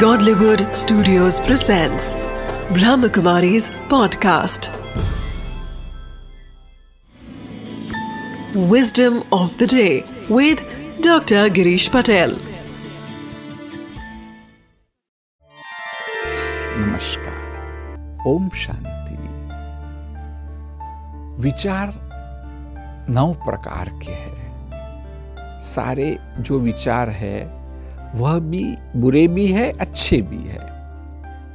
Godlywood Studios presents Brahmakumari's podcast. Wisdom of the day with Dr. Girish Patel. नमस्कार ओम शांति विचार नौ प्रकार के हैं सारे जो विचार है वह भी बुरे भी है, अच्छे भी है।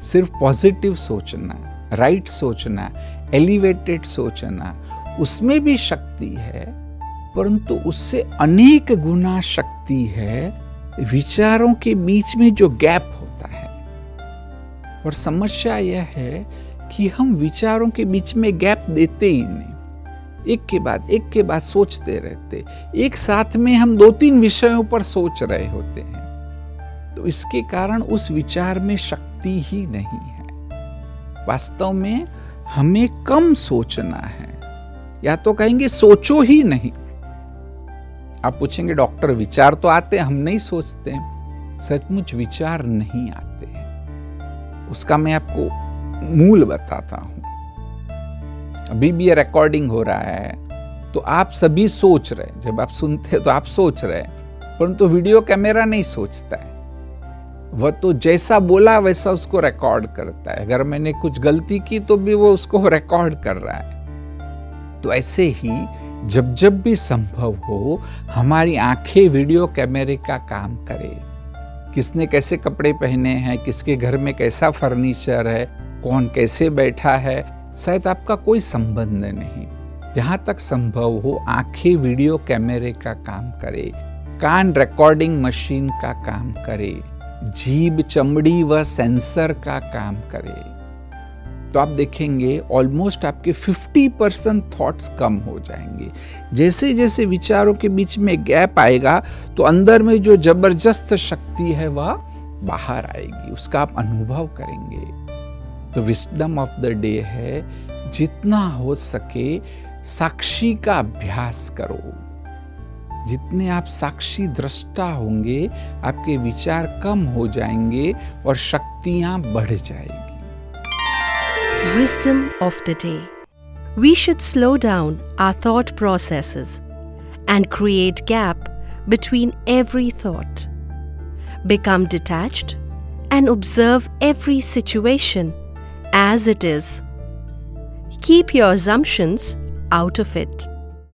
सिर्फ़ पॉजिटिव सोचना राइट सोचना एलिवेटेड सोचना, उसमें भी शक्ति है, परंतु उससे अनेक गुना शक्ति है, विचारों के बीच में जो गैप होता है। और समस्या यह है कि हम विचारों के बीच में गैप देते ही नहीं। एक के बाद एक के बाद सोचते रहते। एक साथ में हम दो तीन विषयों पर सोच रहे होते हैं। तो इसके कारण उस विचार में शक्ति ही नहीं है। वास्तव में हमें कम सोचना है। या तो कहेंगे सोचो ही नहीं। आप पूछेंगे, डॉक्टर, विचार तो आते हम नहीं सोचते सचमुच विचार नहीं आते उसका मैं आपको मूल बताता हूँ। अभी भी ये रिकॉर्डिंग हो रहा है तो आप सभी सोच रहे जब आप सुनते हैं तो आप सोच रहे परंतु तो वीडियो कैमरा नहीं सोचता है। वह तो जैसा बोला वैसा उसको रिकॉर्ड करता है। अगर मैंने कुछ गलती की तो भी वो उसको रिकॉर्ड कर रहा है। तो ऐसे ही जब जब भी संभव हो, हमारी आँखें वीडियो कैमरे का काम करे। किसने कैसे कपड़े पहने हैं, किसके घर में कैसा फर्नीचर है, कौन कैसे बैठा है, शायद आपका कोई संबंध नहीं। जहाँ तक संभव हो, आँखें वीडियो कैमरे का काम करे। कान रिकॉर्डिंग मशीन का काम करे। जीभ चमड़ी व सेंसर का काम करे। तो आप देखेंगे ऑलमोस्ट आपके 50 परसेंट थॉट्स कम हो जाएँगे। जैसे जैसे विचारों के बीच में गैप आएगा तो अंदर में जो ज़बरदस्त शक्ति है, वह बाहर आएगी। उसका आप अनुभव करेंगे। तो विस्डम ऑफ़ द डे है, जितना हो सके साक्षी का अभ्यास करो। जितने आप साक्षी दृष्टा होंगे, आपके विचार कम हो जाएँगे और शक्तियाँ बढ़ जाएँगी। Wisdom of the day we should slow down our thought process and create gap between every thought become detached and observe every situation as it is keep your जम्पन्स out of it